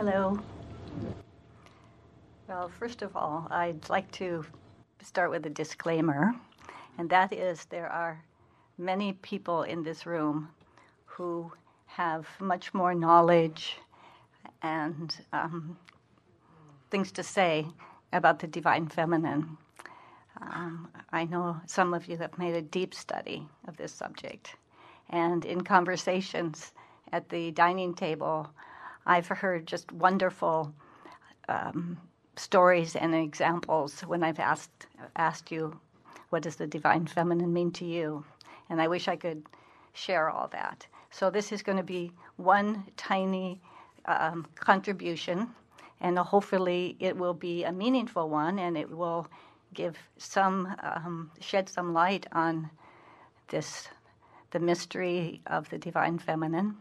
Hello. Well, first of all, I'd like to start with a disclaimer, and that is there are many people in this room who have much more knowledge and um, things to say about the divine feminine. Um, I know some of you have made a deep study of this subject, and in conversations at the dining table, I've heard just wonderful um, stories and examples when I've asked asked you, "What does the divine feminine mean to you?" And I wish I could share all that. So this is going to be one tiny um, contribution, and hopefully it will be a meaningful one, and it will give some um, shed some light on this the mystery of the divine feminine.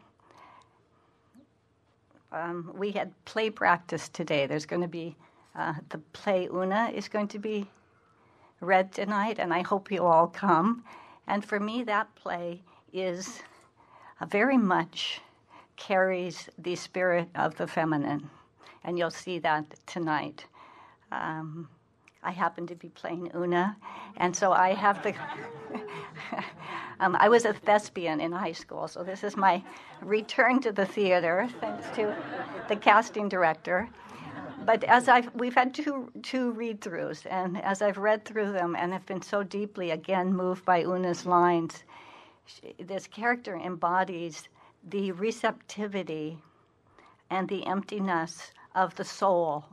Um, we had play practice today. There's going to be uh, the play Una is going to be read tonight, and I hope you all come. And for me, that play is uh, very much carries the spirit of the feminine, and you'll see that tonight. Um, I happen to be playing Una, and so I have the. um, I was a thespian in high school, so this is my return to the theater, thanks to the casting director. But as I've, we've had two two read-throughs, and as I've read through them, and have been so deeply again moved by Una's lines, she, this character embodies the receptivity and the emptiness of the soul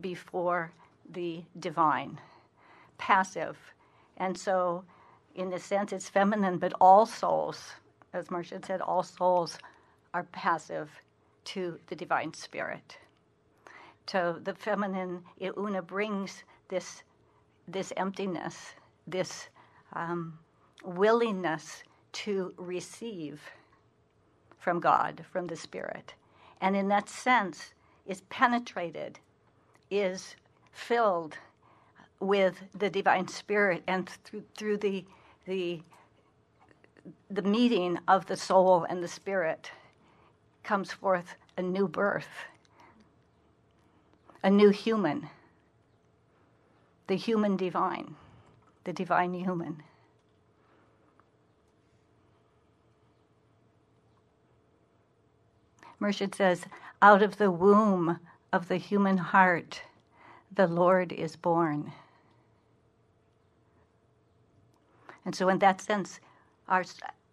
before the divine, passive. And so, in a sense, it's feminine, but all souls, as Marcia said, all souls are passive to the divine spirit. So the feminine, Una brings this, this emptiness, this um, willingness to receive from God, from the Spirit. And in that sense, is penetrated, is filled with the divine spirit and through, through the, the, the meeting of the soul and the spirit comes forth a new birth, a new human, the human divine, the divine human. Murshid says, out of the womb of the human heart, the Lord is born. And so, in that sense, our,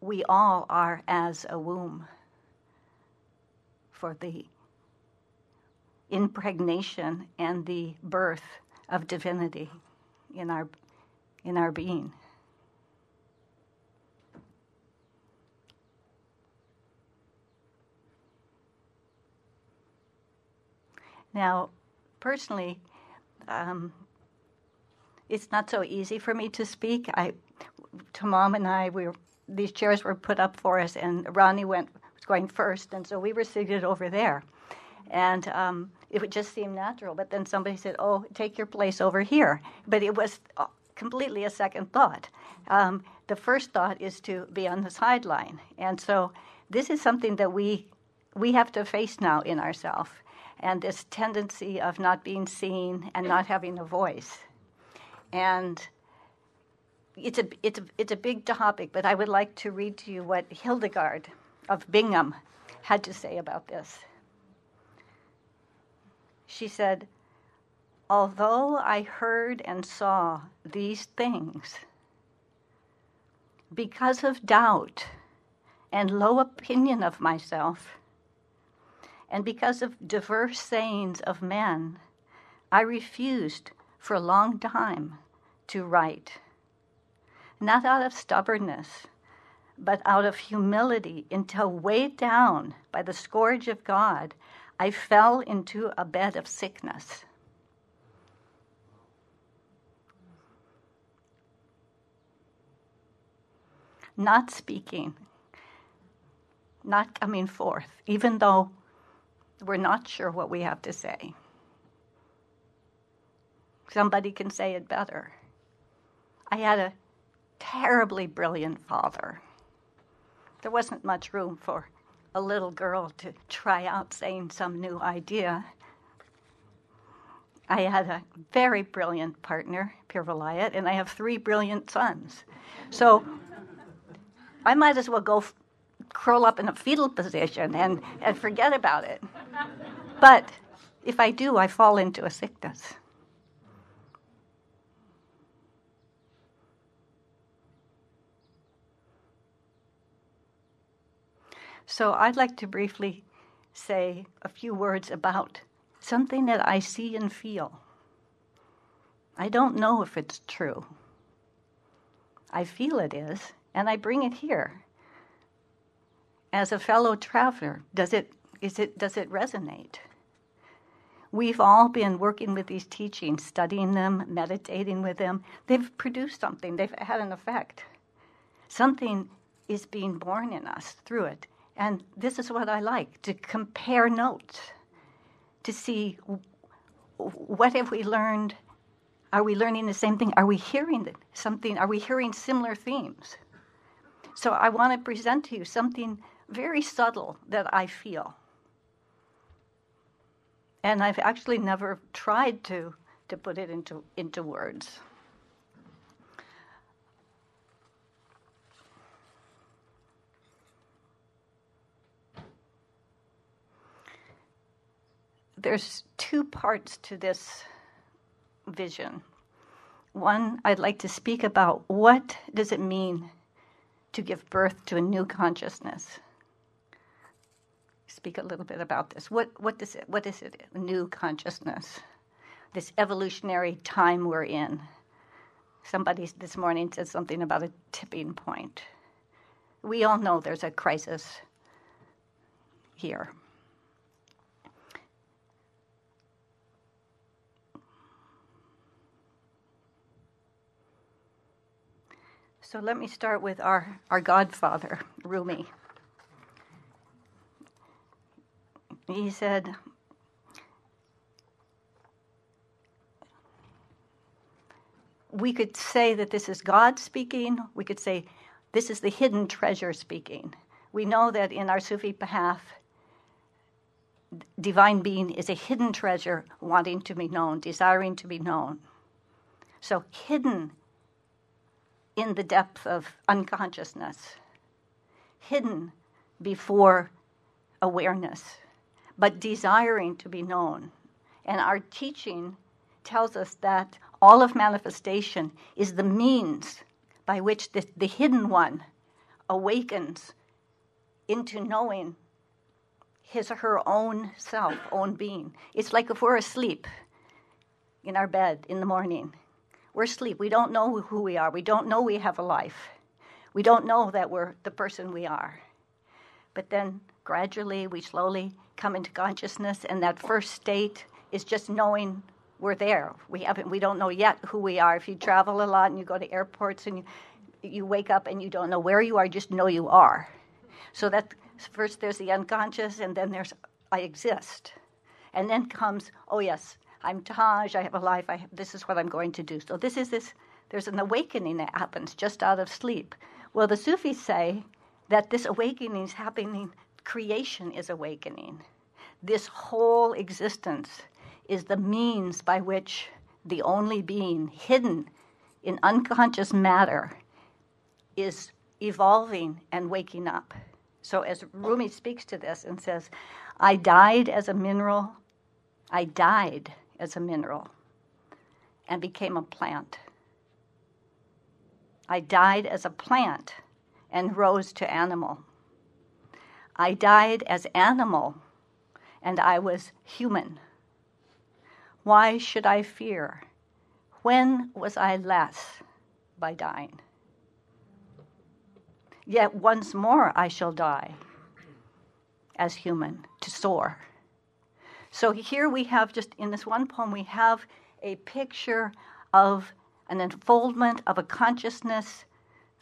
we all are as a womb for the impregnation and the birth of divinity in our, in our being. Now, personally, um, it's not so easy for me to speak. I, To mom and I, we were, these chairs were put up for us, and Ronnie went was going first, and so we were seated over there, and um, it would just seem natural. But then somebody said, "Oh, take your place over here," but it was uh, completely a second thought. Um, the first thought is to be on the sideline, and so this is something that we we have to face now in ourselves and this tendency of not being seen and not having a voice. And it's a, it's a, it's a big topic, but I would like to read to you what Hildegard of Bingen had to say about this. She said, Although I heard and saw these things, because of doubt and low opinion of myself, and because of diverse sayings of men, I refused for a long time to write. Not out of stubbornness, but out of humility, until weighed down by the scourge of God, I fell into a bed of sickness. Not speaking, not coming forth, even though we're not sure what we have to say. Somebody can say it better. I had a terribly brilliant father. There wasn't much room for a little girl to try out saying some new idea. I had a very brilliant partner, Pir Vilayat, and I have three brilliant sons. So I might as well go f- curl up in a fetal position and, and forget about it. But if I do, I fall into a sickness. So I'd like to briefly say a few words about something that I see and feel. I don't know if it's true. I feel it is, and I bring it here. As a fellow traveler, does it, is it, does it resonate? We've all been working with these teachings, studying them, meditating with them. They've produced something, they've had an effect. Something is being born in us through it. And this is what I like to compare notes, to see what have we learned? Are we learning the same thing? Are we hearing something? Are we hearing similar themes? So I want to present to you something very subtle that I feel. And I've actually never tried to, to put it into, into words. There's two parts to this vision. One, I'd like to speak about what does it mean to give birth to a new consciousness. Speak a little bit about this. What what does it what is it? A new consciousness. This evolutionary time we're in. Somebody this morning said something about a tipping point. We all know there's a crisis here. So let me start with our, our godfather, Rumi. He said, we could say that this is God speaking. We could say this is the hidden treasure speaking. We know that in our Sufi path, divine being is a hidden treasure wanting to be known, desiring to be known. So, hidden in the depth of unconsciousness, hidden before awareness, but desiring to be known. And our teaching tells us that all of manifestation is the means by which the, the hidden one awakens into knowing his or her own self, own being. It's like if we're asleep in our bed in the morning we're asleep. We don't know who we are. We don't know we have a life. We don't know that we're the person we are. But then gradually, we slowly come into consciousness, and that first state is just knowing we're there. We haven't. We don't know yet who we are. If you travel a lot and you go to airports and you, you wake up and you don't know where you are, just know you are. So that first there's the unconscious, and then there's I exist, and then comes oh yes, I'm Taj, I have a life, I have, this is what I'm going to do. So this is this, there's an awakening that happens just out of sleep. Well, the Sufis say that this awakening is happening, creation is awakening. This whole existence is the means by which the only being hidden in unconscious matter is evolving and waking up. So, as Rumi speaks to this and says, I died as a mineral, I died as a mineral and became a plant. I died as a plant and rose to animal. I died as animal and I was human. Why should I fear? When was I less by dying? Yet once more I shall die as human to soar. So here we have just in this one poem, we have a picture of an unfoldment of a consciousness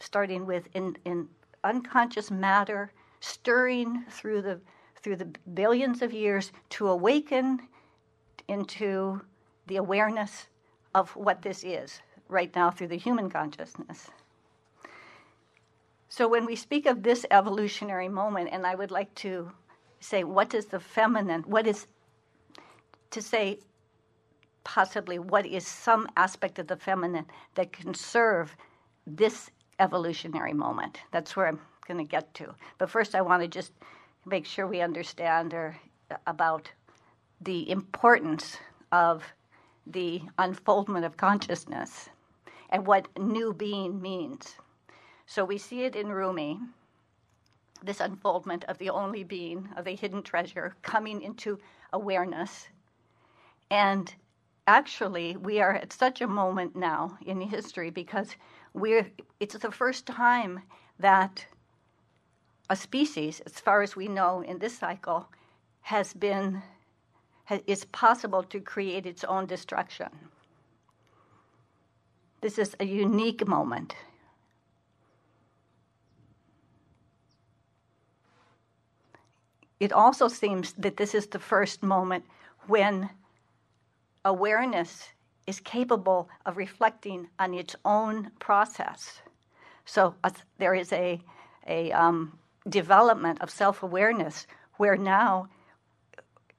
starting with in, in unconscious matter, stirring through the through the billions of years to awaken into the awareness of what this is right now through the human consciousness. So when we speak of this evolutionary moment, and I would like to say, what is the feminine? What is, to say, possibly, what is some aspect of the feminine that can serve this evolutionary moment? That's where I'm going to get to. But first, I want to just make sure we understand or uh, about the importance of the unfoldment of consciousness and what new being means. So we see it in Rumi, this unfoldment of the only being, of the hidden treasure, coming into awareness. And actually, we are at such a moment now in history because we're, it's the first time that a species, as far as we know in this cycle, has been is possible to create its own destruction. This is a unique moment. It also seems that this is the first moment when awareness is capable of reflecting on its own process. So uh, there is a, a um, development of self awareness where now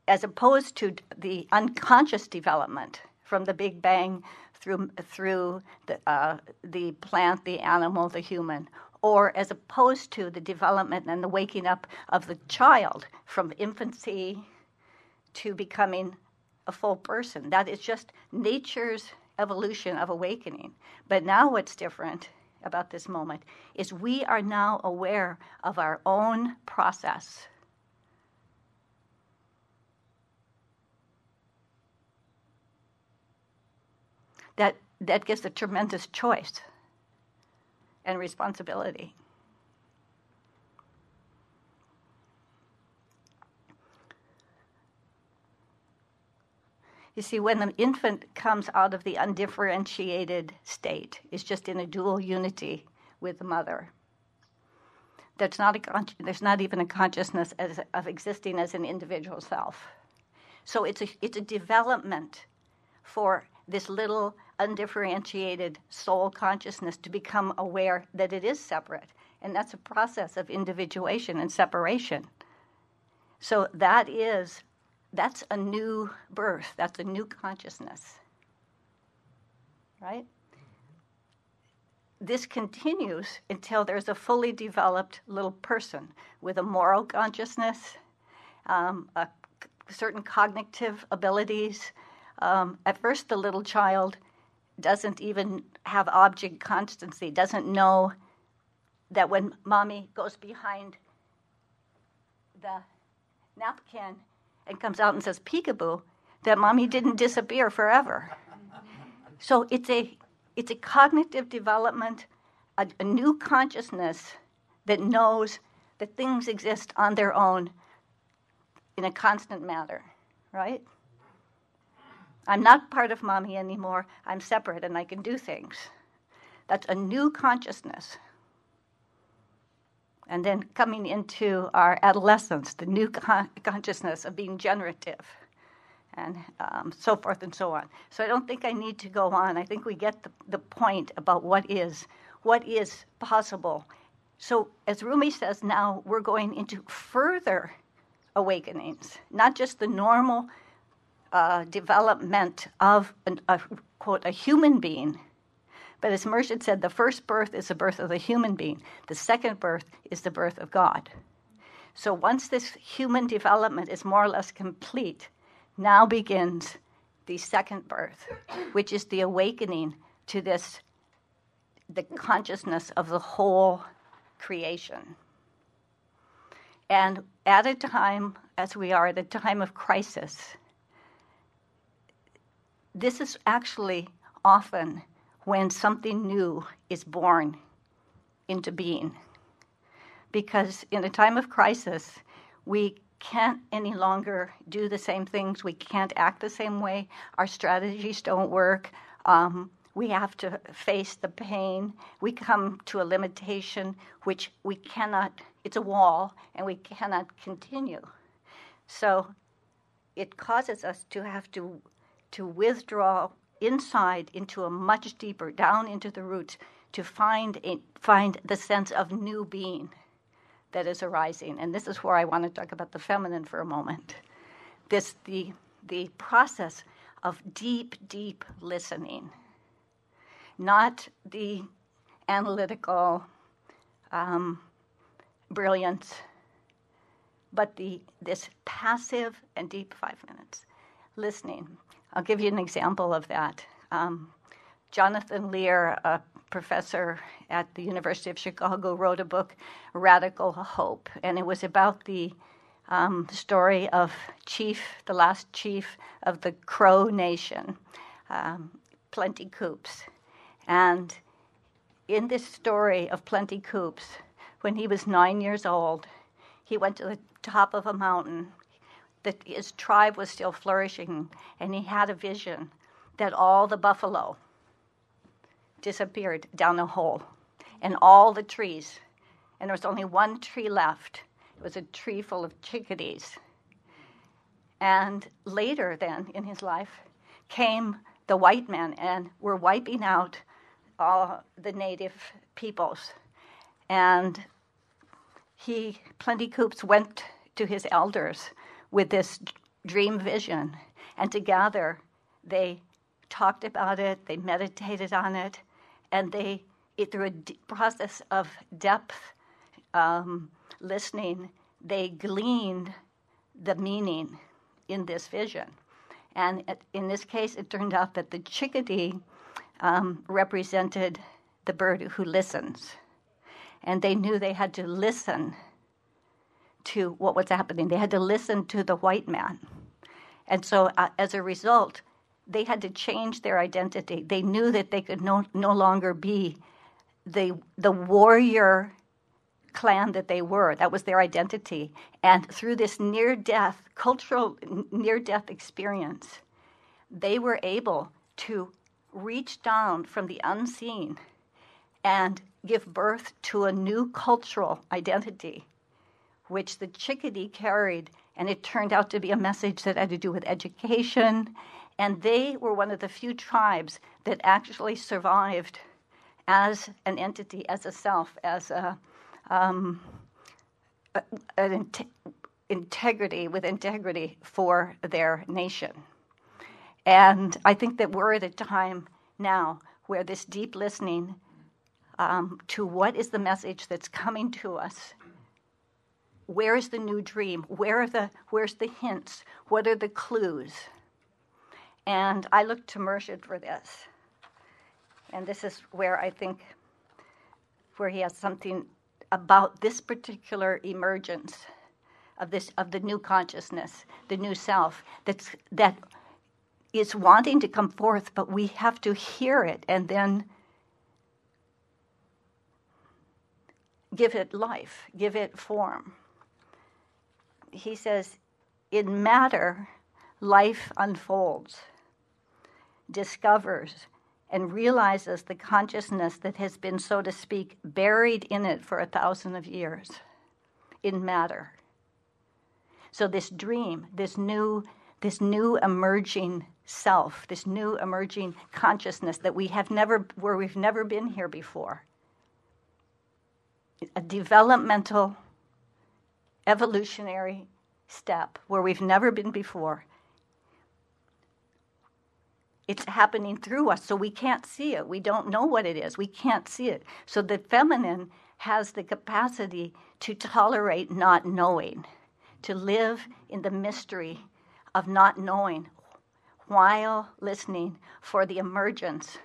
as opposed to the unconscious development from the Big Bang through through the uh, the plant, the animal, the human, or as opposed to the development and the waking up of the child from infancy to becoming a full person. That is just nature's evolution of awakening. But now what's different about this moment is we are now aware of our own process that, that gives a tremendous choice and responsibility. You see, when the infant comes out of the undifferentiated state, is just in a dual unity with the mother. That's not a there's not even a consciousness as, of existing as an individual self. So it's a, it's a development for this little undifferentiated soul consciousness to become aware that it is separate. And that's a process of individuation and separation. So that is, that's a new birth, that's a new consciousness. Right? This continues until there's a fully developed little person with a moral consciousness, um, a, certain cognitive abilities. Um, at first, the little child doesn't even have object constancy, doesn't know that when mommy goes behind the napkin and comes out and says peekaboo, that mommy didn't disappear forever. So it's a it's a cognitive development, a, a new consciousness that knows that things exist on their own in a constant manner, right? I'm not part of mommy anymore. I'm separate and I can do things. That's a new consciousness. And then coming into our adolescence, the new con- consciousness of being generative, and um, so forth and so on. So I don't think I need to go on. I think we get the, the point about what is what is possible. So as Rumi says, now we're going into further awakenings, not just the normal uh, development of an, a quote a human being. But as Murshid said, the first birth is the birth of the human being. The second birth is the birth of God. So once this human development is more or less complete, now begins the second birth, which is the awakening to this the consciousness of the whole creation. And at a time, as we are at a time of crisis, this is actually often when something new is born into being. Because in a time of crisis, we can't any longer do the same things. We can't act the same way. Our strategies don't work. Um, we have to face the pain. We come to a limitation which we cannot, it's a wall, and we cannot continue. So it causes us to have to to withdraw inside into a much deeper, down into the roots, to find, a, find the sense of new being that is arising. And this is where I want to talk about the feminine for a moment. This, the, the process of deep, deep listening, not the analytical um, brilliance, but the, this passive and deep five minutes listening. I'll give you an example of that. Um, Jonathan Lear, a professor at the University of Chicago, wrote a book, Radical Hope, and it was about the um, story of chief, the last chief of the Crow Nation, um, Plenty Coups. And in this story of Plenty Coups, when he was nine years old, he went to the top of a mountain. That his tribe was still flourishing, and he had a vision that all the buffalo disappeared down the hole, and all the trees, and there was only one tree left. It was a tree full of chickadees. And later, then in his life, came the white men and were wiping out all the native peoples. And he, Plenty Coups, went to his elders with this dream vision, and together they talked about it, they meditated on it, and they, it, through a process of depth um, listening, they gleaned the meaning in this vision. And it, in this case, it turned out that the chickadee um, represented the bird who listens. And they knew they had to listen to what was happening. They had to listen to the white man. And so, uh, as a result, they had to change their identity. They knew that they could no, no longer be the, the warrior clan that they were. That was their identity. And through this near death, cultural near death experience, they were able to reach down from the unseen and give birth to a new cultural identity, which the chickadee carried. And it turned out to be a message that had to do with education. And they were one of the few tribes that actually survived as an entity, as a self, as a, um, an in- integrity with integrity for their nation. And I think that we're at a time now where this deep listening um, to what is the message that's coming to us. Where is the new dream? Where are the where's the hints? What are the clues? And I look to Murshid for this. And this is where I think where he has something about this particular emergence of this of the new consciousness, the new self that's that is wanting to come forth, but we have to hear it and then give it life, give it form. He says, in matter, life unfolds, discovers, and realizes the consciousness that has been, so to speak, buried in it for a thousand of years in matter. So this dream, this new, this new emerging self, this new emerging consciousness that we have never, where we've never been here before. A developmental, evolutionary step where we've never been before. It's happening through us, so we can't see it. We don't know what it is. We can't see it. So the feminine has the capacity to tolerate not knowing, to live in the mystery of not knowing while listening for the emergence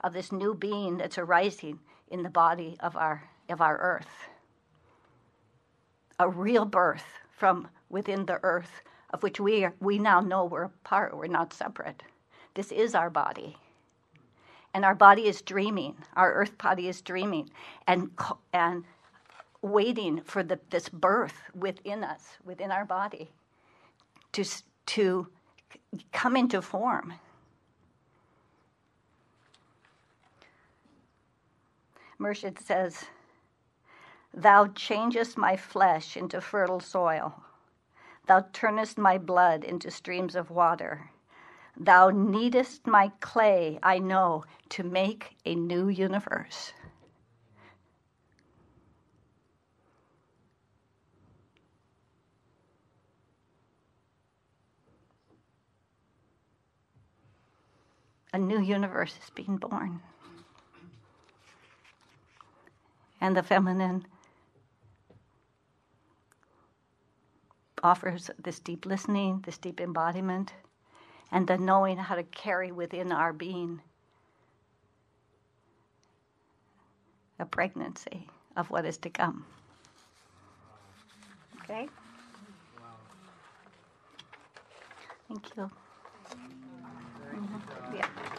of this new being that's arising in the body of our, of our earth. A real birth from within the earth, of which we, are, we now know we're part, we're not separate. This is our body. And our body is dreaming, our earth body is dreaming and, and waiting for the, this birth within us, within our body, to, to come into form. Murshid says, Thou changest my flesh into fertile soil. Thou turnest my blood into streams of water. Thou kneadest my clay, I know, to make a new universe. A new universe is being born. And the feminine offers this deep listening, this deep embodiment, and the knowing how to carry within our being a pregnancy of what is to come. Okay? Thank you. Mhm. Yeah.